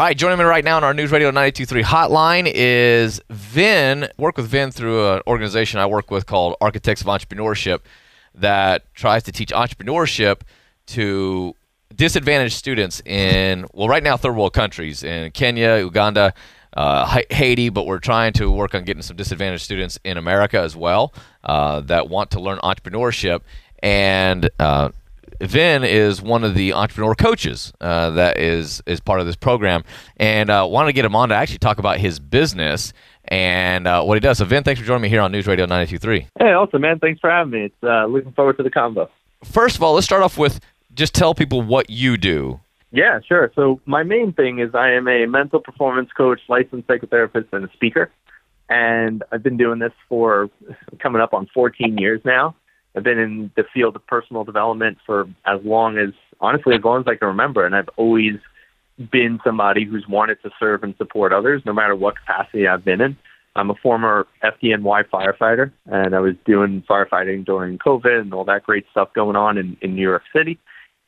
All right, joining me right now on our News Radio 923 hotline is Vin. Work with Vin through an organization I work with called Architects of Entrepreneurship that tries to teach entrepreneurship to disadvantaged students in, well, right now, third world countries in Kenya, Uganda, uh, Haiti, but we're trying to work on getting some disadvantaged students in America as well uh, that want to learn entrepreneurship. And uh, Vin is one of the entrepreneur coaches uh, that is is part of this program, and uh, wanted to get him on to actually talk about his business and uh, what he does. So, Vin, thanks for joining me here on News Radio 923. Hey, awesome, man. Thanks for having me. It's uh, looking forward to the combo. First of all, let's start off with just tell people what you do. Yeah, sure. So, my main thing is I am a mental performance coach, licensed psychotherapist, and a speaker. And I've been doing this for coming up on 14 years now. I've been in the field of personal development for as long as, honestly, as long as I can remember. And I've always been somebody who's wanted to serve and support others, no matter what capacity I've been in. I'm a former FDNY firefighter, and I was doing firefighting during COVID and all that great stuff going on in, in New York City.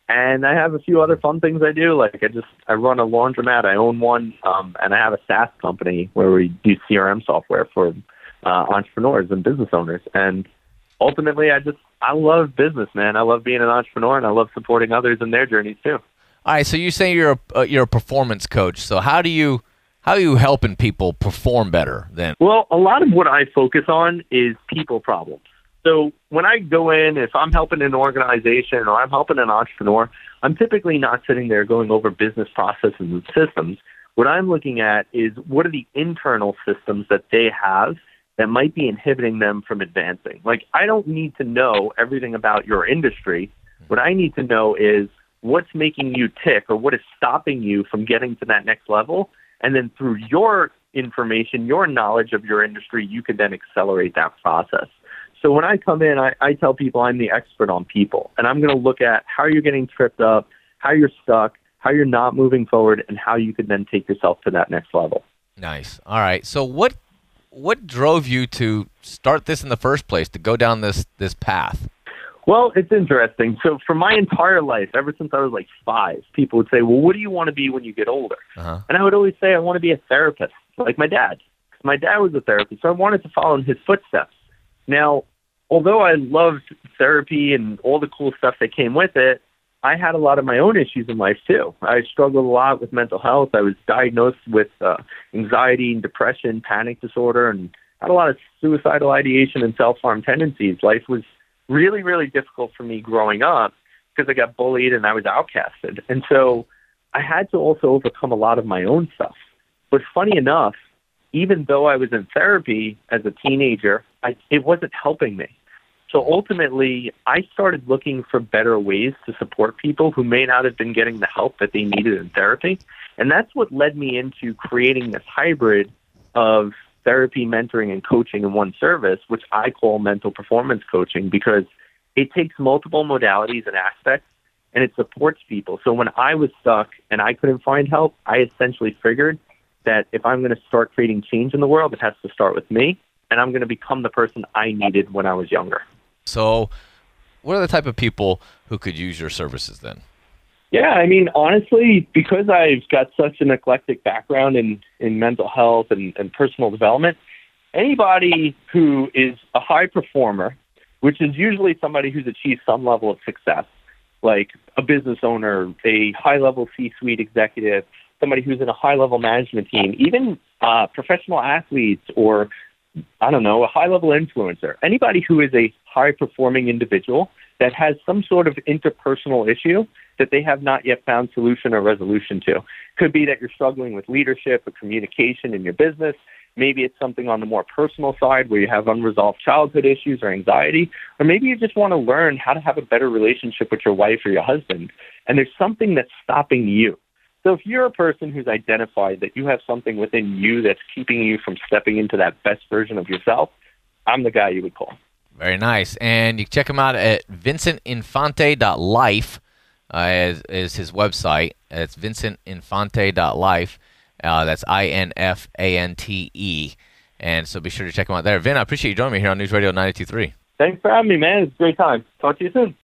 And I have a few other fun things I do. Like I just I run a laundromat. I own one, um, and I have a SaaS company where we do CRM software for uh, entrepreneurs and business owners. And ultimately, I just I love business, man. I love being an entrepreneur, and I love supporting others in their journeys too. All right, so you say you're a uh, you're a performance coach. So how do you how are you helping people perform better then? Well, a lot of what I focus on is people problems. So when I go in, if I'm helping an organization or I'm helping an entrepreneur, I'm typically not sitting there going over business processes and systems. What I'm looking at is what are the internal systems that they have that might be inhibiting them from advancing. Like, I don't need to know everything about your industry. Hmm. What I need to know is what's making you tick or what is stopping you from getting to that next level. And then through your information, your knowledge of your industry, you can then accelerate that process. So when I come in, I, I tell people I'm the expert on people, and I'm going to look at how you're getting tripped up, how you're stuck, how you're not moving forward, and how you could then take yourself to that next level. Nice. All right. So what what drove you to start this in the first place to go down this this path? Well, it's interesting. So for my entire life, ever since I was like five, people would say, "Well, what do you want to be when you get older?" Uh-huh. And I would always say, "I want to be a therapist, like my dad." Because my dad was a therapist, so I wanted to follow in his footsteps. Now, although I loved therapy and all the cool stuff that came with it, I had a lot of my own issues in life too. I struggled a lot with mental health. I was diagnosed with uh, anxiety and depression, panic disorder, and had a lot of suicidal ideation and self harm tendencies. Life was really, really difficult for me growing up because I got bullied and I was outcasted. And so I had to also overcome a lot of my own stuff. But funny enough, even though I was in therapy as a teenager, I, it wasn't helping me. So ultimately, I started looking for better ways to support people who may not have been getting the help that they needed in therapy. And that's what led me into creating this hybrid of therapy, mentoring, and coaching in one service, which I call mental performance coaching because it takes multiple modalities and aspects and it supports people. So when I was stuck and I couldn't find help, I essentially figured that if I'm going to start creating change in the world, it has to start with me and I'm going to become the person I needed when I was younger. So, what are the type of people who could use your services then? Yeah, I mean, honestly, because I've got such an eclectic background in, in mental health and, and personal development, anybody who is a high performer, which is usually somebody who's achieved some level of success, like a business owner, a high level C suite executive, somebody who's in a high level management team, even uh, professional athletes or I don't know, a high level influencer, anybody who is a high performing individual that has some sort of interpersonal issue that they have not yet found solution or resolution to. Could be that you're struggling with leadership or communication in your business. Maybe it's something on the more personal side where you have unresolved childhood issues or anxiety, or maybe you just want to learn how to have a better relationship with your wife or your husband, and there's something that's stopping you. So if you're a person who's identified that you have something within you that's keeping you from stepping into that best version of yourself, I'm the guy you would call. Very nice. And you can check him out at vincentinfante.life uh, is, is his website. It's vincentinfante.life. Uh, that's I N F A N T E. And so be sure to check him out there. Vin, I appreciate you joining me here on News Radio 923. Thanks for having me, man. It's a great time. Talk to you soon.